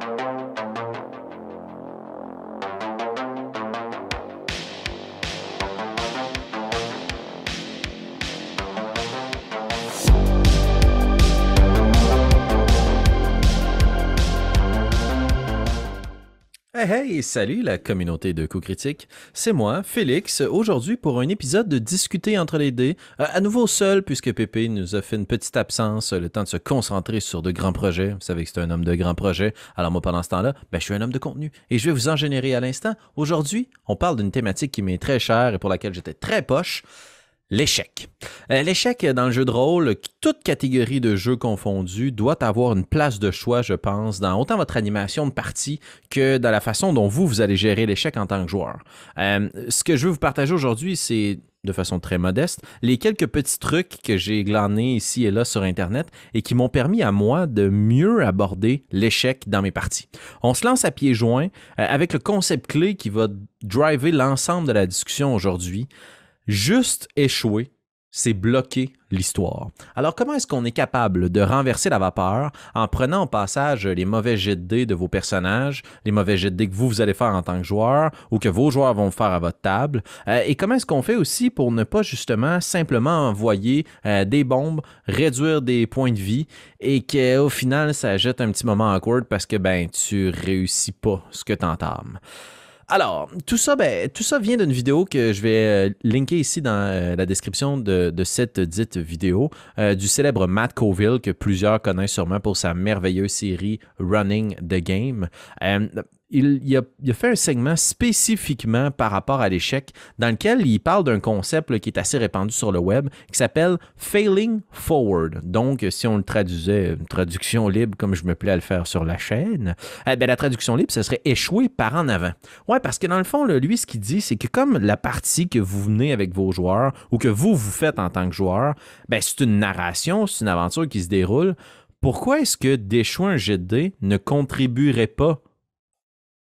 Thank you. Hey, salut la communauté de coups critiques. C'est moi, Félix, aujourd'hui pour un épisode de Discuter entre les dés. Euh, à nouveau seul, puisque Pépé nous a fait une petite absence, le temps de se concentrer sur de grands projets. Vous savez que c'est un homme de grands projets. Alors moi, pendant ce temps-là, ben, je suis un homme de contenu. Et je vais vous en générer à l'instant. Aujourd'hui, on parle d'une thématique qui m'est très chère et pour laquelle j'étais très poche. L'échec. Euh, l'échec dans le jeu de rôle, toute catégorie de jeux confondus, doit avoir une place de choix, je pense, dans autant votre animation de partie que dans la façon dont vous, vous allez gérer l'échec en tant que joueur. Euh, ce que je veux vous partager aujourd'hui, c'est de façon très modeste, les quelques petits trucs que j'ai glanés ici et là sur Internet et qui m'ont permis à moi de mieux aborder l'échec dans mes parties. On se lance à pieds joints euh, avec le concept clé qui va driver l'ensemble de la discussion aujourd'hui. Juste échouer, c'est bloquer l'histoire. Alors comment est-ce qu'on est capable de renverser la vapeur en prenant au passage les mauvais jets de dés de vos personnages, les mauvais jets de dés que vous, vous allez faire en tant que joueur ou que vos joueurs vont faire à votre table? Euh, et comment est-ce qu'on fait aussi pour ne pas justement simplement envoyer euh, des bombes, réduire des points de vie et qu'au final, ça jette un petit moment awkward parce que ben tu réussis pas ce que tu entames. Alors, tout ça, ben, tout ça vient d'une vidéo que je vais euh, linker ici dans euh, la description de, cette dite vidéo euh, du célèbre Matt Colville que plusieurs connaissent sûrement pour sa merveilleuse série Running the Game il, a, fait un segment spécifiquement par rapport à l'échec dans lequel il parle d'un concept qui est assez répandu sur le web qui s'appelle Failing Forward. Donc, si on le traduisait, une traduction libre comme je me plais à le faire sur la chaîne, eh bien, la traduction libre, ce serait échouer par en avant. Ouais, parce que dans le fond, lui, ce qu'il dit, c'est que comme la partie que vous venez avec vos joueurs ou que vous, vous faites en tant que joueur, ben, c'est une narration, c'est une aventure qui se déroule. Pourquoi est-ce que d'échouer un jet ne contribuerait pas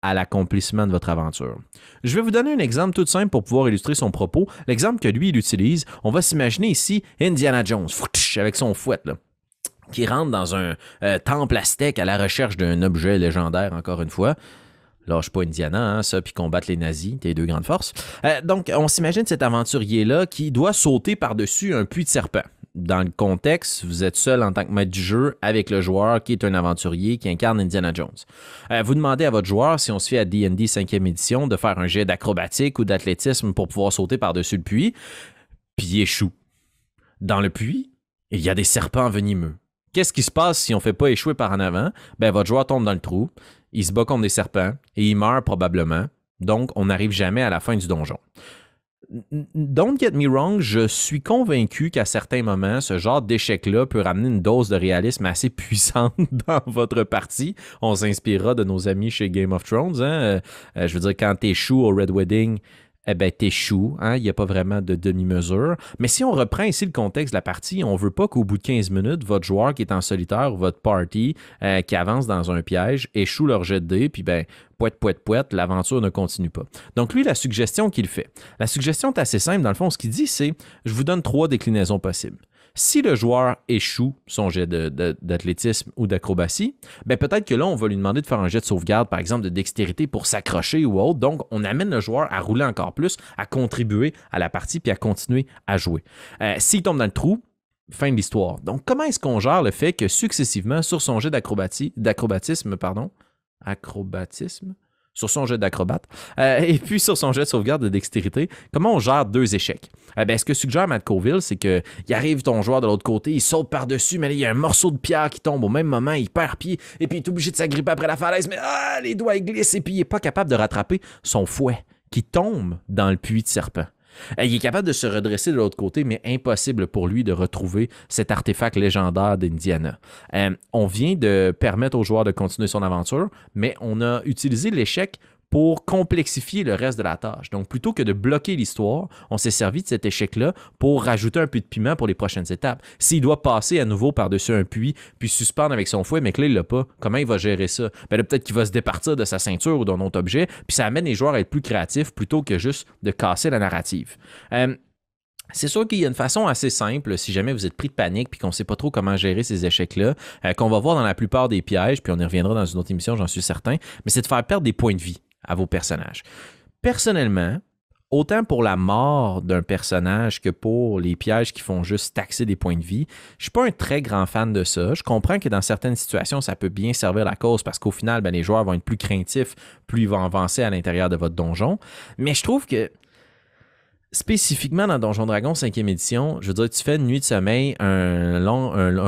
à l'accomplissement de votre aventure. Je vais vous donner un exemple tout simple pour pouvoir illustrer son propos. L'exemple que lui, il utilise, on va s'imaginer ici Indiana Jones, avec son fouet, qui rentre dans un euh, temple aztèque à la recherche d'un objet légendaire, encore une fois. Lâche pas Indiana, hein, ça, puis combattre les nazis, tes deux grandes forces. Euh, donc, on s'imagine cet aventurier-là qui doit sauter par-dessus un puits de serpent dans le contexte, vous êtes seul en tant que maître du jeu avec le joueur qui est un aventurier qui incarne Indiana Jones. Euh, vous demandez à votre joueur, si on se fait à D&D 5e édition, de faire un jet d'acrobatique ou d'athlétisme pour pouvoir sauter par-dessus le puits, puis il échoue. Dans le puits, il y a des serpents venimeux. Qu'est-ce qui se passe si on ne fait pas échouer par en avant? Ben, votre joueur tombe dans le trou, il se bat contre des serpents et il meurt probablement. Donc, on n'arrive jamais à la fin du donjon. Don't get me wrong, je suis convaincu qu'à certains moments, ce genre d'échec-là peut ramener une dose de réalisme assez puissante dans votre partie. On s'inspirera de nos amis chez Game of Thrones. Hein. Euh, je veux dire, quand t'échoues au Red Wedding, eh ben, t'échoues. Hein? Il n'y a pas vraiment de demi-mesure. Mais si on reprend ici le contexte de la partie, on ne veut pas qu'au bout de 15 minutes, votre joueur qui est en solitaire ou votre party euh, qui avance dans un piège échoue leur jet de dés, puis ben, poète, poète, poète, l'aventure ne continue pas. Donc, lui, la suggestion qu'il fait, la suggestion est assez simple. Dans le fond, ce qu'il dit, c'est je vous donne trois déclinaisons possibles. Si le joueur échoue son jet d'athlétisme ou d'acrobatie, ben peut-être que là, on va lui demander de faire un jet de sauvegarde, par exemple, de dextérité pour s'accrocher ou autre. Donc, on amène le joueur à rouler encore plus, à contribuer à la partie puis à continuer à jouer. Euh, s'il tombe dans le trou, fin de l'histoire. Donc, comment est-ce qu'on gère le fait que successivement, sur son jet d'acrobatisme, pardon, acrobatisme, sur son jet d'acrobate, euh, et puis sur son jet de sauvegarde de dextérité, comment on gère deux échecs? Eh ce que suggère Matt Coville, c'est qu'il arrive ton joueur de l'autre côté, il saute par-dessus, mais il y a un morceau de pierre qui tombe au même moment, il perd pied, et puis il est obligé de s'agripper après la falaise, mais ah, les doigts glissent, et puis il n'est pas capable de rattraper son fouet qui tombe dans le puits de serpent. Euh, il est capable de se redresser de l'autre côté, mais impossible pour lui de retrouver cet artefact légendaire d'Indiana. Euh, on vient de permettre au joueur de continuer son aventure, mais on a utilisé l'échec pour complexifier le reste de la tâche. Donc, plutôt que de bloquer l'histoire, on s'est servi de cet échec-là pour rajouter un peu de piment pour les prochaines étapes. S'il doit passer à nouveau par-dessus un puits, puis suspendre avec son fouet, mais que là, il l'a pas, comment il va gérer ça? Ben peut-être qu'il va se départir de sa ceinture ou d'un autre objet, puis ça amène les joueurs à être plus créatifs plutôt que juste de casser la narrative. Euh, C'est sûr qu'il y a une façon assez simple, si jamais vous êtes pris de panique puis qu'on ne sait pas trop comment gérer ces échecs-là, euh, qu'on va voir dans la plupart des pièges, puis on y reviendra dans une autre émission, j'en suis certain, mais c'est de faire perdre des points de vie à vos personnages. Personnellement, autant pour la mort d'un personnage que pour les pièges qui font juste taxer des points de vie. Je suis pas un très grand fan de ça. Je comprends que dans certaines situations, ça peut bien servir la cause parce qu'au final, ben, les joueurs vont être plus craintifs, plus ils vont avancer à l'intérieur de votre donjon. Mais je trouve que spécifiquement dans Donjon Dragon 5e édition, je veux dire, tu fais une nuit de sommeil, un,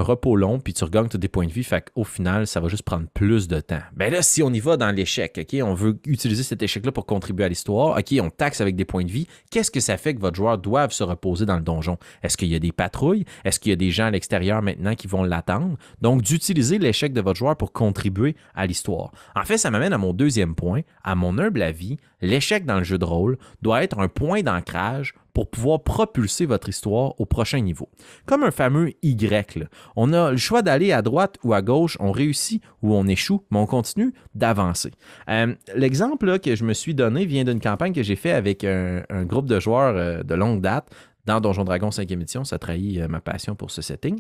repos long, puis tu regagnes tous des points de vie. Fait qu'au final, ça va juste prendre plus de temps. Ben là, si on y va dans l'échec, OK, on veut utiliser cet échec-là pour contribuer à l'histoire, OK, on taxe avec des points de vie, qu'est-ce que ça fait que votre joueur doive se reposer dans le donjon? Est-ce qu'il y a des patrouilles? Est-ce qu'il y a des gens à l'extérieur maintenant qui vont l'attendre? Donc, d'utiliser l'échec de votre joueur pour contribuer à l'histoire. En fait, ça m'amène à mon deuxième point. À mon humble avis, l'échec dans le jeu de rôle doit être un point d'ancrage pour pouvoir propulser votre histoire au prochain niveau. Comme un fameux Y. On a le choix d'aller à droite ou à gauche, on réussit ou on échoue, mais on continue d'avancer. Euh, l'exemple que je me suis donné vient d'une campagne que j'ai fait avec un, groupe de joueurs euh, de longue date dans Donjon Dragon 5e édition. Ça trahit euh, ma passion pour ce setting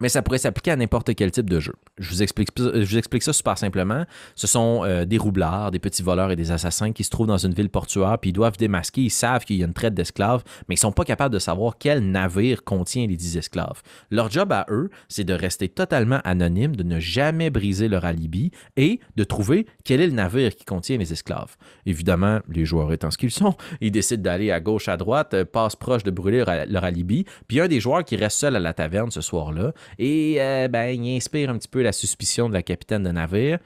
mais ça pourrait s'appliquer à n'importe quel type de jeu. Je vous explique, je vous explique ça super simplement. Ce sont euh, des roublards, des petits voleurs et des assassins qui se trouvent dans une ville portuaire, puis ils doivent démasquer. Ils savent qu'il y a une traite d'esclaves, mais ils sont pas capables de savoir quel navire contient les dix esclaves. Leur job à eux, c'est de rester totalement anonyme, de ne jamais briser leur alibi et de trouver quel est le navire qui contient les esclaves. Évidemment, les joueurs étant ce qu'ils sont, ils décident d'aller à gauche, à droite, euh, passent proche de brûler leur alibi. Puis un des joueurs qui reste seul à la taverne ce soir-là, et euh, ben, il inspire un petit peu la suspicion de la capitaine de navire,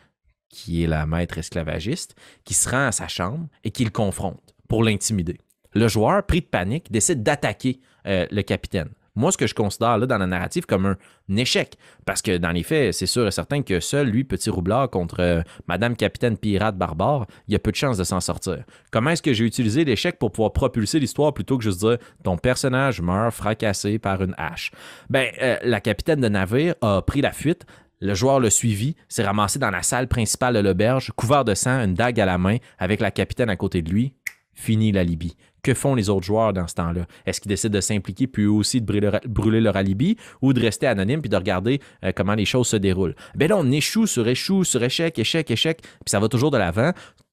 qui est la maître esclavagiste, qui se rend à sa chambre et qui le confronte pour l'intimider. Le joueur, pris de panique, décide d'attaquer euh, le capitaine moi, ce que je considère là dans la narrative comme un, échec. Parce que dans les faits, c'est sûr et certain que seul lui, petit roublard, contre euh, Madame Capitaine Pirate Barbare, il y a peu de chances de s'en sortir. Comment est-ce que j'ai utilisé l'échec pour pouvoir propulser l'histoire plutôt que juste dire ton personnage meurt fracassé par une hache? Ben, euh, la capitaine de navire a pris la fuite, le joueur le suivi, s'est ramassé dans la salle principale de l'auberge, couvert de sang, une dague à la main, avec la capitaine à côté de lui. Fini la Libye que font les autres joueurs dans ce temps-là? Est-ce qu'ils décident de s'impliquer puis aussi de brûler leur, alibi ou de rester anonyme puis de regarder euh, comment les choses se déroulent? Ben là, on échoue sur échoue, sur échec, échec, échec, puis ça va toujours de l'avant.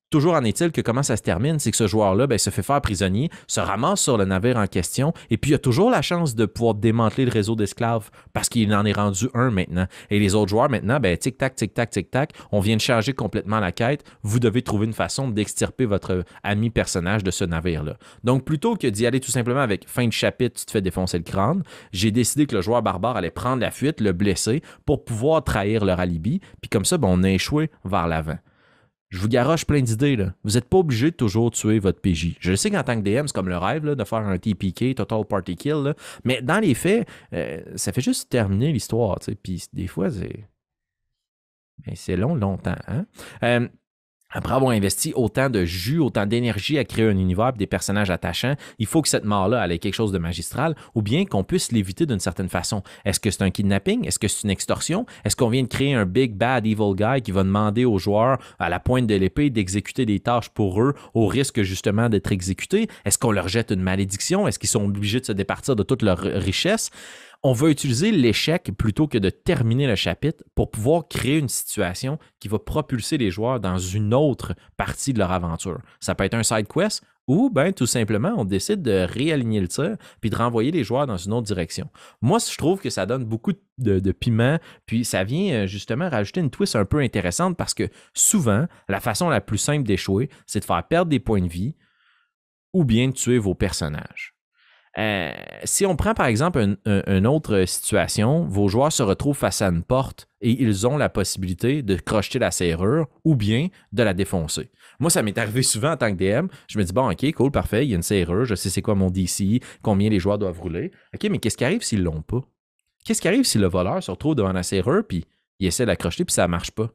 Toujours en est-il que comment ça se termine, c'est que ce joueur-là ben, se fait faire prisonnier, se ramasse sur le navire en question, et puis il a toujours la chance de pouvoir démanteler le réseau d'esclaves parce qu'il en est rendu un maintenant. Et les autres joueurs maintenant, ben, tic-tac, tic-tac, tic-tac, on vient de changer complètement la quête. Vous devez trouver une façon d'extirper votre ami personnage de ce navire-là. Donc plutôt que d'y aller tout simplement avec fin de chapitre, tu te fais défoncer le crâne, j'ai décidé que le joueur barbare allait prendre la fuite, le blesser pour pouvoir trahir leur alibi, puis comme ça, ben, on a échoué vers l'avant. Je vous garoche plein d'idées. Là. Vous n'êtes pas obligé de toujours tuer votre PJ. Je sais qu'en tant que DM, c'est comme le rêve de faire un TPK, Total Party Kill. Mais dans les faits, euh, ça fait juste terminer l'histoire. Puis des fois, c'est. Ben, c'est long, longtemps. Hein? Euh, après avoir investi autant de jus, autant d'énergie à créer un univers et des personnages attachants, il faut que cette mort-là ait quelque chose de magistral ou bien qu'on puisse l'éviter d'une certaine façon. Est-ce que c'est un kidnapping? Est-ce que c'est une extorsion? Est-ce qu'on vient de créer un big bad evil guy qui va demander aux joueurs à la pointe de l'épée d'exécuter des tâches pour eux au risque justement d'être exécutés? Est-ce qu'on leur jette une malédiction? Est-ce qu'ils sont obligés de se départir de toute leur richesse? On va utiliser l'échec plutôt que de terminer le chapitre pour pouvoir créer une situation qui va propulser les joueurs dans une autre partie de leur aventure. Ça peut être un side quest ou ben tout simplement on décide de réaligner le tir puis de renvoyer les joueurs dans une autre direction. Moi, je trouve que ça donne beaucoup de, piment, puis ça vient euh, justement rajouter une twist un peu intéressante parce que souvent, la façon la plus simple d'échouer, c'est de faire perdre des points de vie ou bien de tuer vos personnages. Euh, si on prend par exemple une autre situation, vos joueurs se retrouvent face à une porte et ils ont la possibilité de crocheter la serrure ou bien de la défoncer. Moi, ça m'est arrivé souvent en tant que DM. Je me dis, bon, OK, cool, parfait, il y a une serrure, je sais c'est quoi mon DC, combien les joueurs doivent rouler. OK, mais qu'est-ce qui arrive s'ils l'ont pas? Qu'est-ce qui arrive si le voleur se retrouve devant la serrure puis il essaie d'accrocher puis ça marche pas?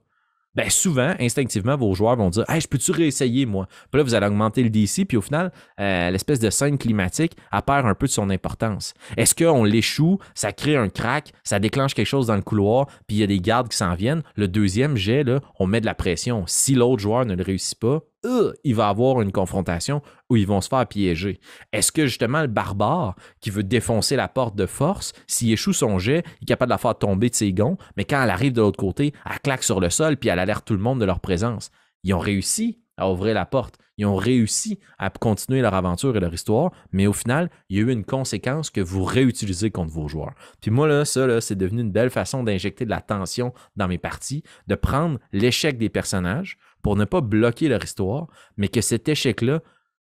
Ben souvent, instinctivement, vos joueurs vont dire Hey, je peux-tu réessayer, moi Puis là, vous allez augmenter le DC, puis au final, euh, l'espèce de scène climatique a perd un peu de son importance. Est-ce qu'on l'échoue, ça crée un crack, ça déclenche quelque chose dans le couloir, puis il y a des gardes qui s'en viennent? Le deuxième jet, là, on met de la pression. Si l'autre joueur ne le réussit pas, euh, il va avoir une confrontation où ils vont se faire piéger. Est-ce que justement le barbare qui veut défoncer la porte de force, s'il échoue son jet, il est capable de la faire tomber de ses gonds, mais quand elle arrive de l'autre côté, elle claque sur le sol puis elle alerte tout le monde de leur présence. Ils ont réussi à ouvrir la porte. Ils ont réussi à continuer leur aventure et leur histoire, mais au final, il y a eu une conséquence que vous réutilisez contre vos joueurs. Puis moi, là, ça, c'est devenu une belle façon d'injecter de la tension dans mes parties, de prendre l'échec des personnages pour ne pas bloquer leur histoire, mais que cet échec-là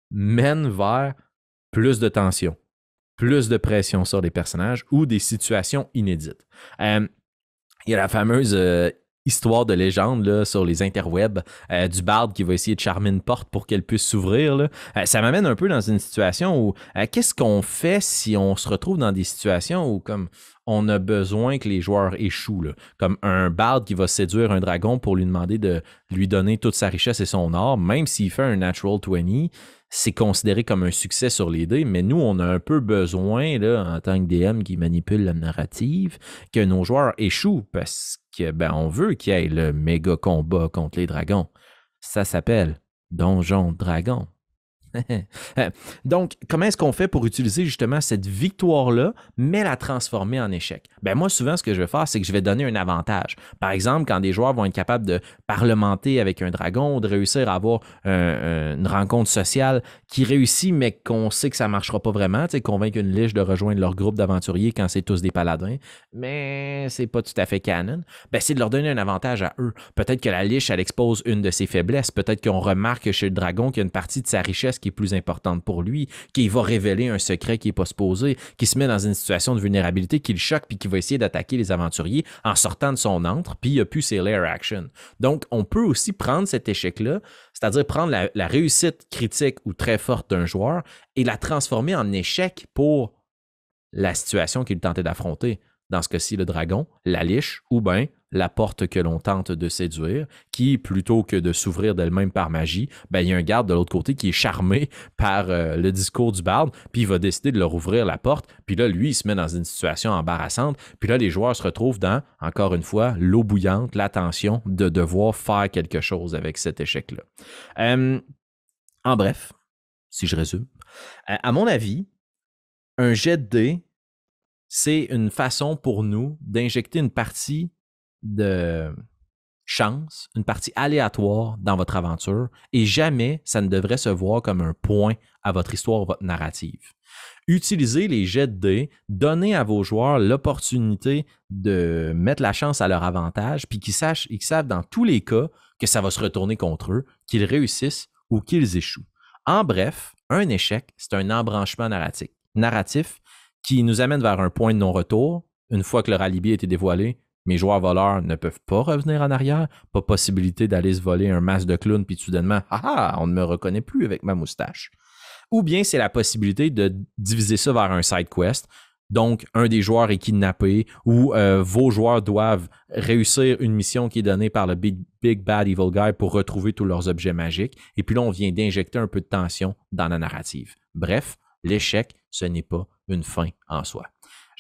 mène vers plus de tension, plus de pression sur les personnages ou des situations inédites. Euh, il y a la fameuse euh, histoire de légende sur les interwebs euh, du barde qui va essayer de charmer une porte pour qu'elle puisse s'ouvrir. Ça m'amène un peu dans une situation où qu'est-ce qu'on fait si on se retrouve dans des situations où comme on a besoin que les joueurs échouent, comme un barde qui va séduire un dragon pour lui demander de lui donner toute sa richesse et son or, même s'il fait un natural 20, c'est considéré comme un succès sur les dés, mais nous, on a un peu besoin, en tant que DM qui manipule la narrative, que nos joueurs échouent parce que ben, on veut qu'il y ait le méga combat contre les dragons. Ça s'appelle Donjon Dragon. Donc, comment est-ce qu'on fait pour utiliser justement cette victoire-là, mais la transformer en échec? Ben moi, souvent, ce que je vais faire, c'est que je vais donner un avantage. Par exemple, quand des joueurs vont être capables de parlementer avec un dragon, de réussir à avoir une rencontre sociale qui réussit, mais qu'on sait que ça ne marchera pas vraiment, tu sais, convaincre une liche de rejoindre leur groupe d'aventuriers quand c'est tous des paladins, mais c'est pas tout à fait canon, ben c'est de leur donner un avantage à eux. Peut-être que la liche, elle expose une de ses faiblesses. Peut-être qu'on remarque chez le dragon qu'il y a une partie de sa richesse qui est plus importante pour lui, qu'il va révéler un secret qui n'est pas supposé, qui se met dans une situation de vulnérabilité qui le choque, puis qui va essayer d'attaquer les aventuriers en sortant de son antre, puis il a plus ses lair action. Donc, on peut aussi prendre cet échec-là, c'est-à-dire prendre la, la réussite critique ou très forte d'un joueur et la transformer en échec pour la situation qu'il tentait d'affronter. Dans ce cas-ci, le dragon, la liche, ou bien la porte que l'on tente de séduire, qui, plutôt que de s'ouvrir d'elle-même par magie, ben, il y a un garde de l'autre côté qui est charmé par euh, le discours du barde, puis il va décider de leur ouvrir la porte, puis là, lui, il se met dans une situation embarrassante, puis là, les joueurs se retrouvent dans, encore une fois, l'eau bouillante, la tension de devoir faire quelque chose avec cet échec-là. en bref, si je résume, à mon avis, un jet de dés, c'est une façon pour nous d'injecter une partie de chance, une partie aléatoire dans votre aventure et jamais ça ne devrait se voir comme un point à votre histoire, votre narrative. Utilisez les jets de dés, donnez à vos joueurs l'opportunité de mettre la chance à leur avantage, puis qu'ils sachent, qu'ils savent dans tous les cas que ça va se retourner contre eux, qu'ils réussissent ou qu'ils échouent. En bref, un échec, c'est un embranchement narratif, narratif qui nous amène vers un point de non-retour. Une fois que le alibi a été dévoilé, mes joueurs voleurs ne peuvent pas revenir en arrière. Pas possibilité d'aller se voler un masque de clown puis soudainement, ah ah, on ne me reconnaît plus avec ma moustache. Ou bien c'est la possibilité de diviser ça vers un side quest. Donc, un des joueurs est kidnappé ou euh, vos joueurs doivent réussir une mission qui est donnée par le Big, Big Bad Evil Guy pour retrouver tous leurs objets magiques. Et puis là, on vient d'injecter un peu de tension dans la narrative. Bref, l'échec, ce n'est pas une fin en soi.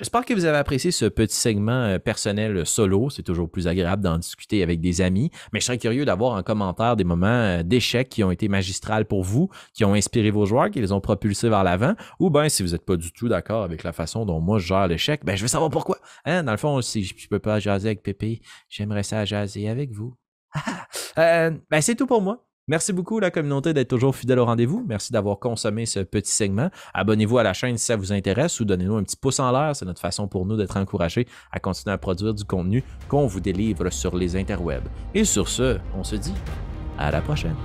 J'espère que vous avez apprécié ce petit segment euh, personnel solo. C'est toujours plus agréable d'en discuter avec des amis. Mais je serais curieux d'avoir en commentaire des moments euh, d'échec qui ont été magistrales pour vous, qui ont inspiré vos joueurs, qui les ont propulsés vers l'avant. Ou bien, si vous n'êtes pas du tout d'accord avec la façon dont moi je gère l'échec, ben je veux savoir pourquoi. Hein? Dans le fond, si je ne peux pas jaser avec Pépé, j'aimerais ça jaser avec vous. Euh, ben, c'est tout pour moi. Merci beaucoup la communauté d'être toujours fidèle au rendez-vous. Merci d'avoir consommé ce petit segment. Abonnez-vous à la chaîne si ça vous intéresse ou donnez-nous un petit pouce en l'air. C'est notre façon pour nous d'être encouragés à continuer à produire du contenu qu'on vous délivre sur les interwebs. Et sur ce, on se dit à la prochaine.